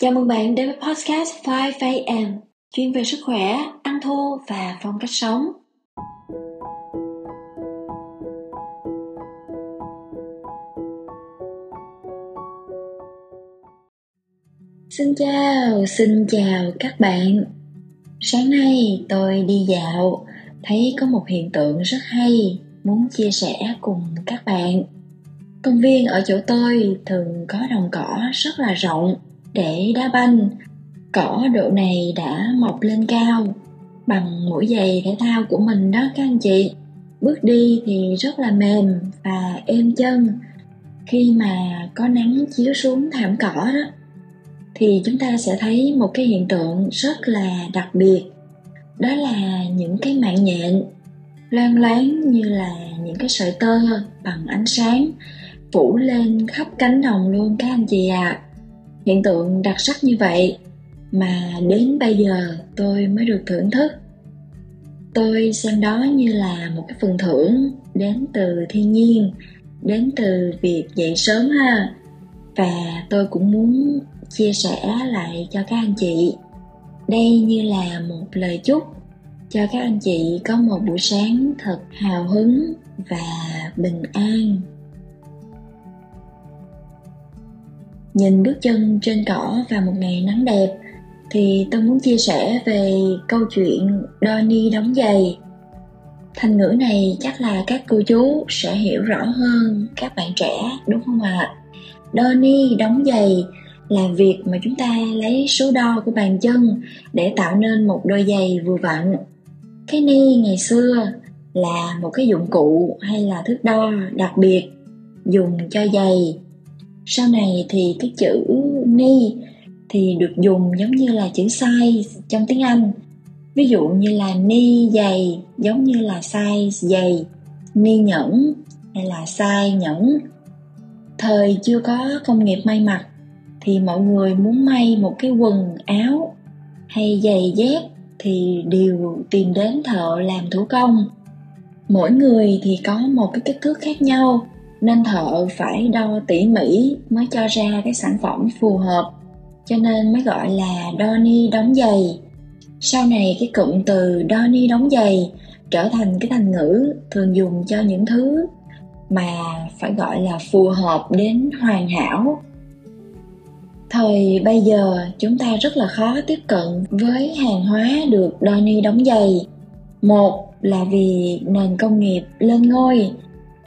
Chào mừng bạn đến với podcast 5am, chuyên về sức khỏe, ăn thô và phong cách sống. Xin chào, xin chào các bạn. Sáng nay tôi đi dạo, thấy có một hiện tượng rất hay, muốn chia sẻ cùng các bạn. Công viên ở chỗ tôi thường có đồng cỏ rất là rộng để đá banh, cỏ độ này đã mọc lên cao. Bằng mũi giày thể thao của mình đó các anh chị. Bước đi thì rất là mềm và êm chân. Khi mà có nắng chiếu xuống thảm cỏ đó, thì chúng ta sẽ thấy một cái hiện tượng rất là đặc biệt. Đó là những cái mạng nhện loang loáng như là những cái sợi tơ bằng ánh sáng phủ lên khắp cánh đồng luôn các anh chị ạ. à hiện tượng đặc sắc như vậy mà đến bây giờ tôi mới được thưởng thức. Tôi xem đó như là một cái phần thưởng đến từ thiên nhiên, đến từ việc dậy sớm ha. Và tôi cũng muốn chia sẻ lại cho các anh chị. Đây như là một lời chúc cho các anh chị có một buổi sáng thật hào hứng và bình an. Nhìn bước chân trên cỏ và một ngày nắng đẹp, thì tôi muốn chia sẻ về câu chuyện Donny đóng giày. Thành ngữ này chắc là các cô chú sẽ hiểu rõ hơn các bạn trẻ, đúng không ạ? À? Donny đóng giày là việc mà chúng ta lấy số đo của bàn chân để tạo nên một đôi giày vừa vặn. Cái ni ngày xưa là một cái dụng cụ hay là thước đo đặc biệt dùng cho giày sau này thì cái chữ ni thì được dùng giống như là chữ size trong tiếng Anh. Ví dụ như là ni giày, giống như là size giày, ni nhẫn hay là size nhẫn. Thời chưa có công nghiệp may mặc thì mọi người muốn may một cái quần áo hay giày dép thì đều tìm đến thợ làm thủ công. Mỗi người thì có một cái kích thước khác nhau nên thợ phải đo tỉ mỉ mới cho ra cái sản phẩm phù hợp, cho nên mới gọi là đo ni đóng giày. Sau này cái cụm từ đo ni đóng giày trở thành cái thành ngữ thường dùng cho những thứ mà phải gọi là phù hợp đến hoàn hảo. Thời bây giờ chúng ta rất là khó tiếp cận với hàng hóa được đo ni đóng giày. Một là vì nền công nghiệp lên ngôi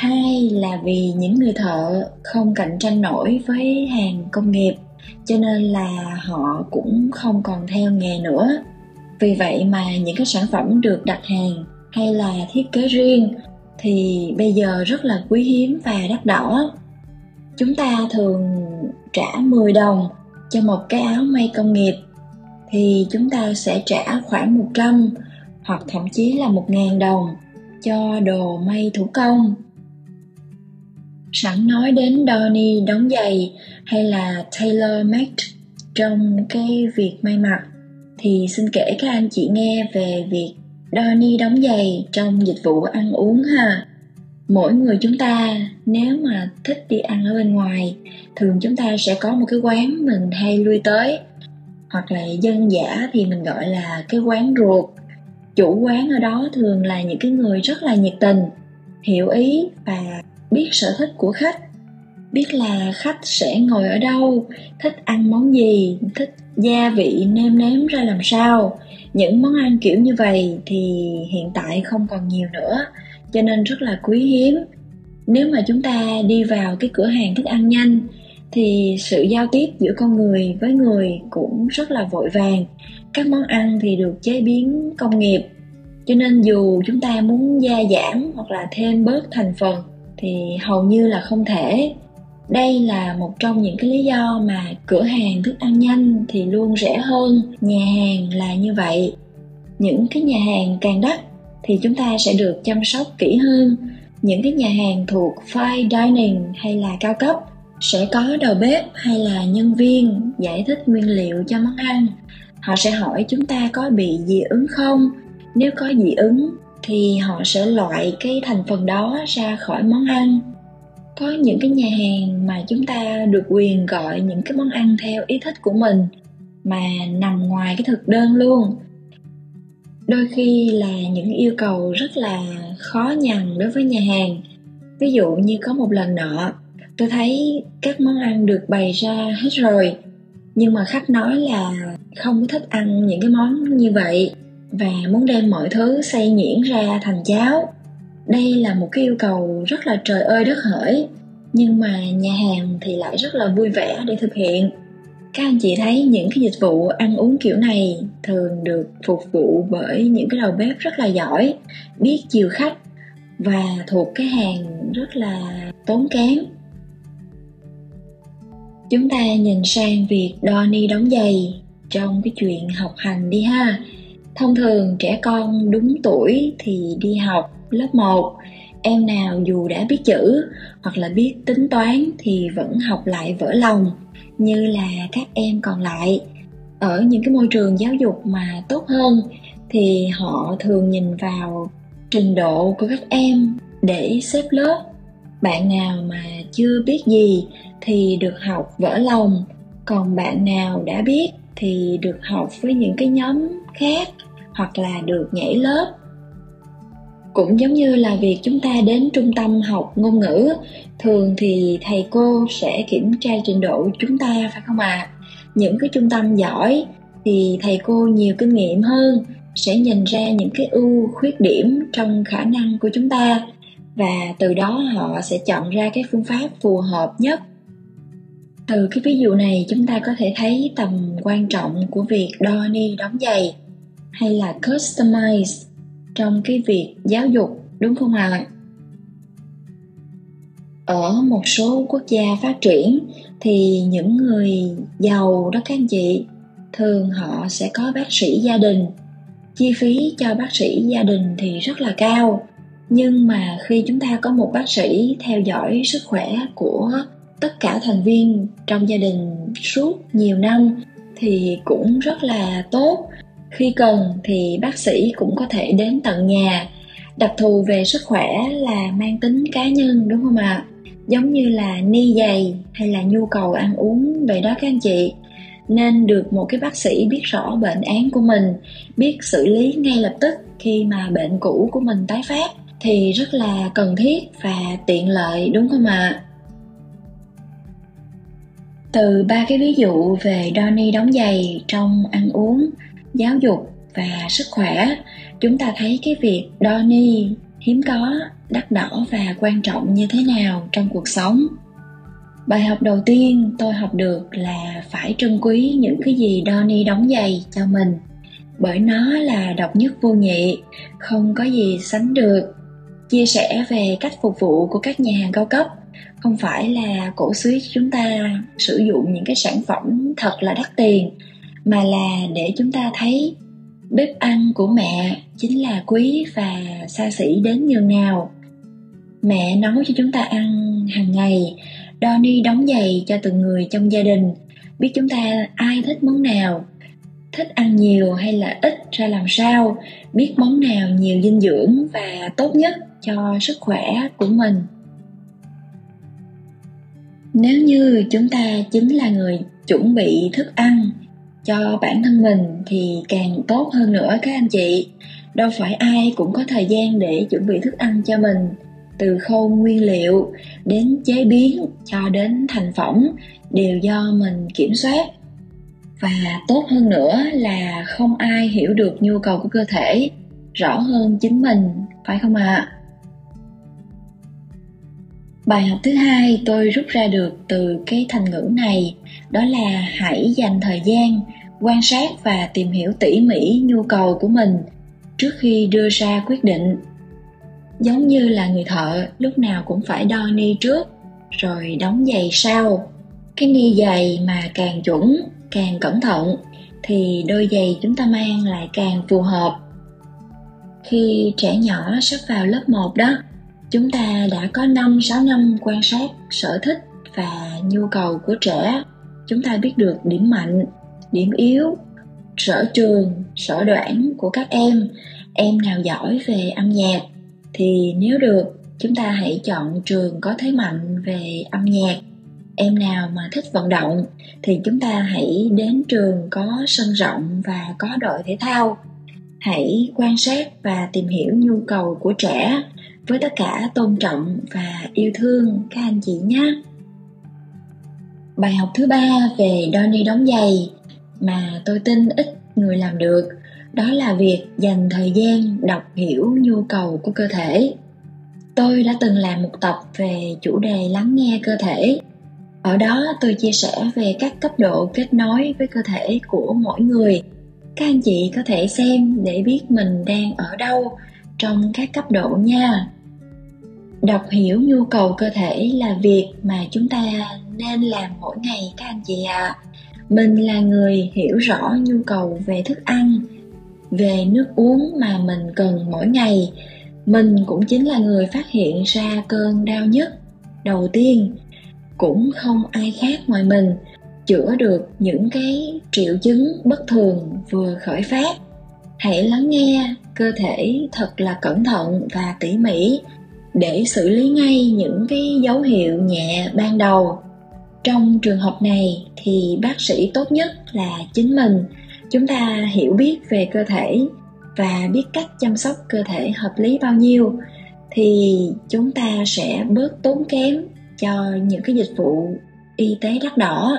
hai là vì những người thợ không cạnh tranh nổi với hàng công nghiệp, cho nên là họ cũng không còn theo nghề nữa. Vì vậy mà những cái sản phẩm được đặt hàng hay là thiết kế riêng thì bây giờ rất là quý hiếm và đắt đỏ. Chúng ta thường trả 10 đồng cho một cái áo may công nghiệp thì chúng ta sẽ trả khoảng 100 hoặc thậm chí là 1.000 đồng cho đồ may thủ công sẵn nói đến Donny đóng giày hay là Taylor made trong cái việc may mặc, thì xin kể các anh chị nghe về việc Donny đóng giày trong dịch vụ ăn uống ha. Mỗi người chúng ta nếu mà thích đi ăn ở bên ngoài, thường chúng ta sẽ có một cái quán mình hay lui tới, hoặc là dân giả thì mình gọi là cái quán ruột. Chủ quán ở đó thường là những cái người rất là nhiệt tình, hiểu ý và biết sở thích của khách. Biết là khách sẽ ngồi ở đâu, thích ăn món gì, thích gia vị nêm nếm ra làm sao. Những món ăn kiểu như vậy thì hiện tại không còn nhiều nữa, cho nên rất là quý hiếm. Nếu mà chúng ta đi vào cái cửa hàng thức ăn nhanh, thì sự giao tiếp giữa con người với người cũng rất là vội vàng. Các món ăn thì được chế biến công nghiệp. Cho nên dù chúng ta muốn gia giảm hoặc là thêm bớt thành phần thì hầu như là không thể. Đây là một trong những cái lý do mà cửa hàng thức ăn nhanh thì luôn rẻ hơn, nhà hàng là như vậy. Những cái nhà hàng càng đắt thì chúng ta sẽ được chăm sóc kỹ hơn. Những cái nhà hàng thuộc fine dining hay là cao cấp sẽ có đầu bếp hay là nhân viên giải thích nguyên liệu cho món ăn. Họ sẽ hỏi chúng ta có bị dị ứng không? Nếu có dị ứng thì họ sẽ loại cái thành phần đó ra khỏi món ăn. Có những cái nhà hàng mà chúng ta được quyền gọi những cái món ăn theo ý thích của mình mà nằm ngoài cái thực đơn luôn. Đôi khi là những yêu cầu rất là khó nhằn đối với nhà hàng. Ví dụ như có một lần nọ, tôi thấy các món ăn được bày ra hết rồi, nhưng mà khách nói là không thích ăn những cái món như vậy và muốn đem mọi thứ xây nhuyễn ra thành cháo. Đây là một cái yêu cầu rất là trời ơi đất hỡi, nhưng mà nhà hàng thì lại rất là vui vẻ để thực hiện. Các anh chị thấy những cái dịch vụ ăn uống kiểu này thường được phục vụ bởi những cái đầu bếp rất là giỏi, biết chiều khách và thuộc cái hàng rất là tốn kém. Chúng ta nhìn sang việc Donny đóng giày trong cái chuyện học hành đi ha thông thường trẻ con đúng tuổi thì đi học lớp 1 em nào dù đã biết chữ hoặc là biết tính toán thì vẫn học lại vỡ lòng, như là các em còn lại. Ở những cái môi trường giáo dục mà tốt hơn thì họ thường nhìn vào trình độ của các em để xếp lớp. Bạn nào mà chưa biết gì thì được học vỡ lòng, còn bạn nào đã biết thì được học với những cái nhóm khác hoặc là được nhảy lớp. Cũng giống như là việc chúng ta đến trung tâm học ngôn ngữ, thường thì thầy cô sẽ kiểm tra trình độ chúng ta, phải không ạ? À? những cái trung tâm giỏi thì thầy cô nhiều kinh nghiệm hơn, sẽ nhìn ra những cái ưu khuyết điểm trong khả năng của chúng ta và từ đó họ sẽ chọn ra cái phương pháp phù hợp nhất. Từ cái ví dụ này, chúng ta có thể thấy tầm quan trọng của việc đo ni đóng giày hay là customize trong cái việc giáo dục, đúng không ạ à? ở một số quốc gia phát triển thì những người giàu đó các anh chị, thường họ sẽ có bác sĩ gia đình. Chi phí cho bác sĩ gia đình thì rất là cao. Nhưng mà khi chúng ta có một bác sĩ theo dõi sức khỏe của tất cả thành viên trong gia đình suốt nhiều năm thì cũng rất là tốt khi cần thì bác sĩ cũng có thể đến tận nhà. Đặc thù về sức khỏe là mang tính cá nhân, đúng không ạ? Giống như là ni giày hay là nhu cầu ăn uống, vậy đó các anh chị. Nên được một cái bác sĩ biết rõ bệnh án của mình, biết xử lý ngay lập tức khi mà bệnh cũ của mình tái phát thì rất là cần thiết và tiện lợi, đúng không ạ? Từ ba cái ví dụ về Donny đóng giày trong ăn uống giáo dục và sức khỏe, chúng ta thấy cái việc đo ni, hiếm có, đắt đỏ và quan trọng như thế nào trong cuộc sống. Bài học đầu tiên tôi học được là phải trân quý những cái gì đo ni đóng giày cho mình, bởi nó là độc nhất vô nhị, không có gì sánh được. Chia sẻ về cách phục vụ của các nhà hàng cao cấp không phải là cổ suý chúng ta sử dụng những cái sản phẩm thật là đắt tiền mà là để chúng ta thấy bếp ăn của mẹ chính là quý và xa xỉ đến nhường nào. Mẹ nấu cho chúng ta ăn hàng ngày, đo ni đóng giày cho từng người trong gia đình, biết chúng ta ai thích món nào. Thích ăn nhiều hay là ít ra làm sao, biết món nào nhiều dinh dưỡng và tốt nhất cho sức khỏe của mình. Nếu như chúng ta chính là người chuẩn bị thức ăn cho bản thân mình thì càng tốt hơn nữa các anh chị đâu phải ai cũng có thời gian để chuẩn bị thức ăn cho mình, từ khâu nguyên liệu đến chế biến cho đến thành phẩm đều do mình kiểm soát và tốt hơn nữa là không ai hiểu được nhu cầu của cơ thể, rõ hơn chính mình, phải không ạ à? Bài học thứ hai tôi rút ra được từ cái thành ngữ này, đó là hãy dành thời gian quan sát và tìm hiểu tỉ mỉ nhu cầu của mình trước khi đưa ra quyết định. Giống như là người thợ, lúc nào cũng phải đo ni trước, rồi đóng giày sau. Cái ni giày mà càng chuẩn, càng cẩn thận, thì đôi giày chúng ta mang lại càng phù hợp. Khi trẻ nhỏ sắp vào lớp 1 đó chúng ta đã có 5-6 năm quan sát, sở thích và nhu cầu của trẻ. Chúng ta biết được điểm mạnh, điểm yếu, sở trường, sở đoản của các em. Em nào giỏi về âm nhạc thì nếu được, chúng ta hãy chọn trường có thế mạnh về âm nhạc. Em nào mà thích vận động thì chúng ta hãy đến trường có sân rộng và có đội thể thao. Hãy quan sát và tìm hiểu nhu cầu của trẻ với tất cả tôn trọng và yêu thương các anh chị nhé. Bài học thứ ba về đôi đóng giày mà tôi tin ít người làm được, đó là việc dành thời gian đọc hiểu nhu cầu của cơ thể. Tôi đã từng làm một tập về chủ đề lắng nghe cơ thể. Ở đó tôi chia sẻ về các cấp độ kết nối với cơ thể của mỗi người. Các anh chị có thể xem để biết mình đang ở đâu trong các cấp độ nha đọc hiểu nhu cầu cơ thể là việc mà chúng ta nên làm mỗi ngày các anh chị ạ. À. mình là người hiểu rõ nhu cầu về thức ăn, về nước uống mà mình cần mỗi ngày. Mình cũng chính là người phát hiện ra cơn đau nhất, đầu tiên. Cũng không ai khác ngoài mình, chữa được những cái triệu chứng bất thường vừa khởi phát. Hãy lắng nghe cơ thể thật là cẩn thận và tỉ mỉ để xử lý ngay những cái dấu hiệu nhẹ ban đầu. Trong trường hợp này thì bác sĩ tốt nhất là chính mình. Chúng ta hiểu biết về cơ thể và biết cách chăm sóc cơ thể hợp lý bao nhiêu, thì chúng ta sẽ bớt tốn kém cho những cái dịch vụ y tế đắt đỏ.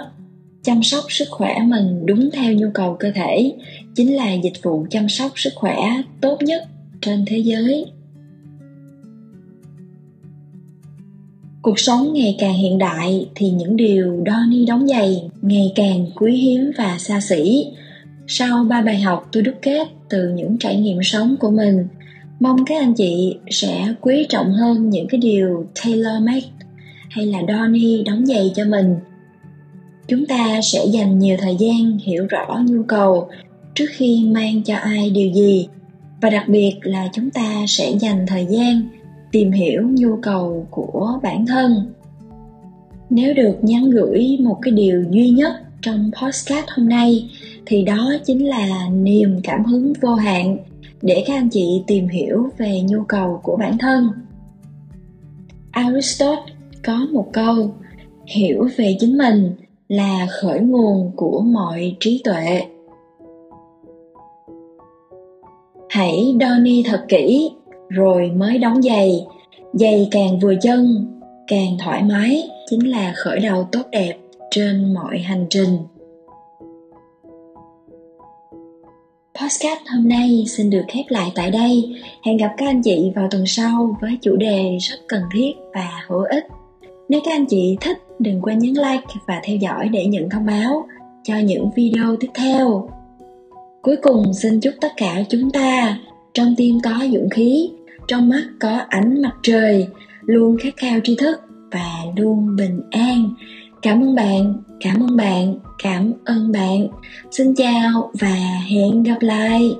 Chăm sóc sức khỏe mình đúng theo nhu cầu cơ thể chính là dịch vụ chăm sóc sức khỏe tốt nhất trên thế giới. Cuộc sống ngày càng hiện đại thì những điều đo ni đóng giày ngày càng quý hiếm và xa xỉ. Sau ba bài học tôi đúc kết từ những trải nghiệm sống của mình, mong các anh chị sẽ quý trọng hơn những cái điều tailor made hay là đo ni đóng giày cho mình. Chúng ta sẽ dành nhiều thời gian hiểu rõ nhu cầu trước khi mang cho ai điều gì, và đặc biệt là chúng ta sẽ dành thời gian tìm hiểu nhu cầu của bản thân. Nếu được nhắn gửi một cái điều duy nhất trong postcard hôm nay, thì đó chính là niềm cảm hứng vô hạn để các anh chị tìm hiểu về nhu cầu của bản thân. Aristotle có một câu, hiểu về chính mình là khởi nguồn của mọi trí tuệ. Hãy đo ni thật kỹ rồi mới đóng giày giày càng vừa chân càng thoải mái chính là khởi đầu tốt đẹp trên mọi hành trình Podcast hôm nay xin được khép lại tại đây. Hẹn gặp các anh chị vào tuần sau với chủ đề rất cần thiết và hữu ích. Nếu các anh chị thích, đừng quên nhấn like và theo dõi để nhận thông báo cho những video tiếp theo. Cuối cùng xin chúc tất cả chúng ta trong tim có dũng khí, trong mắt có ánh mặt trời, luôn khát khao tri thức và luôn bình an. Cảm ơn bạn, cảm ơn bạn, cảm ơn bạn. Xin chào và hẹn gặp lại.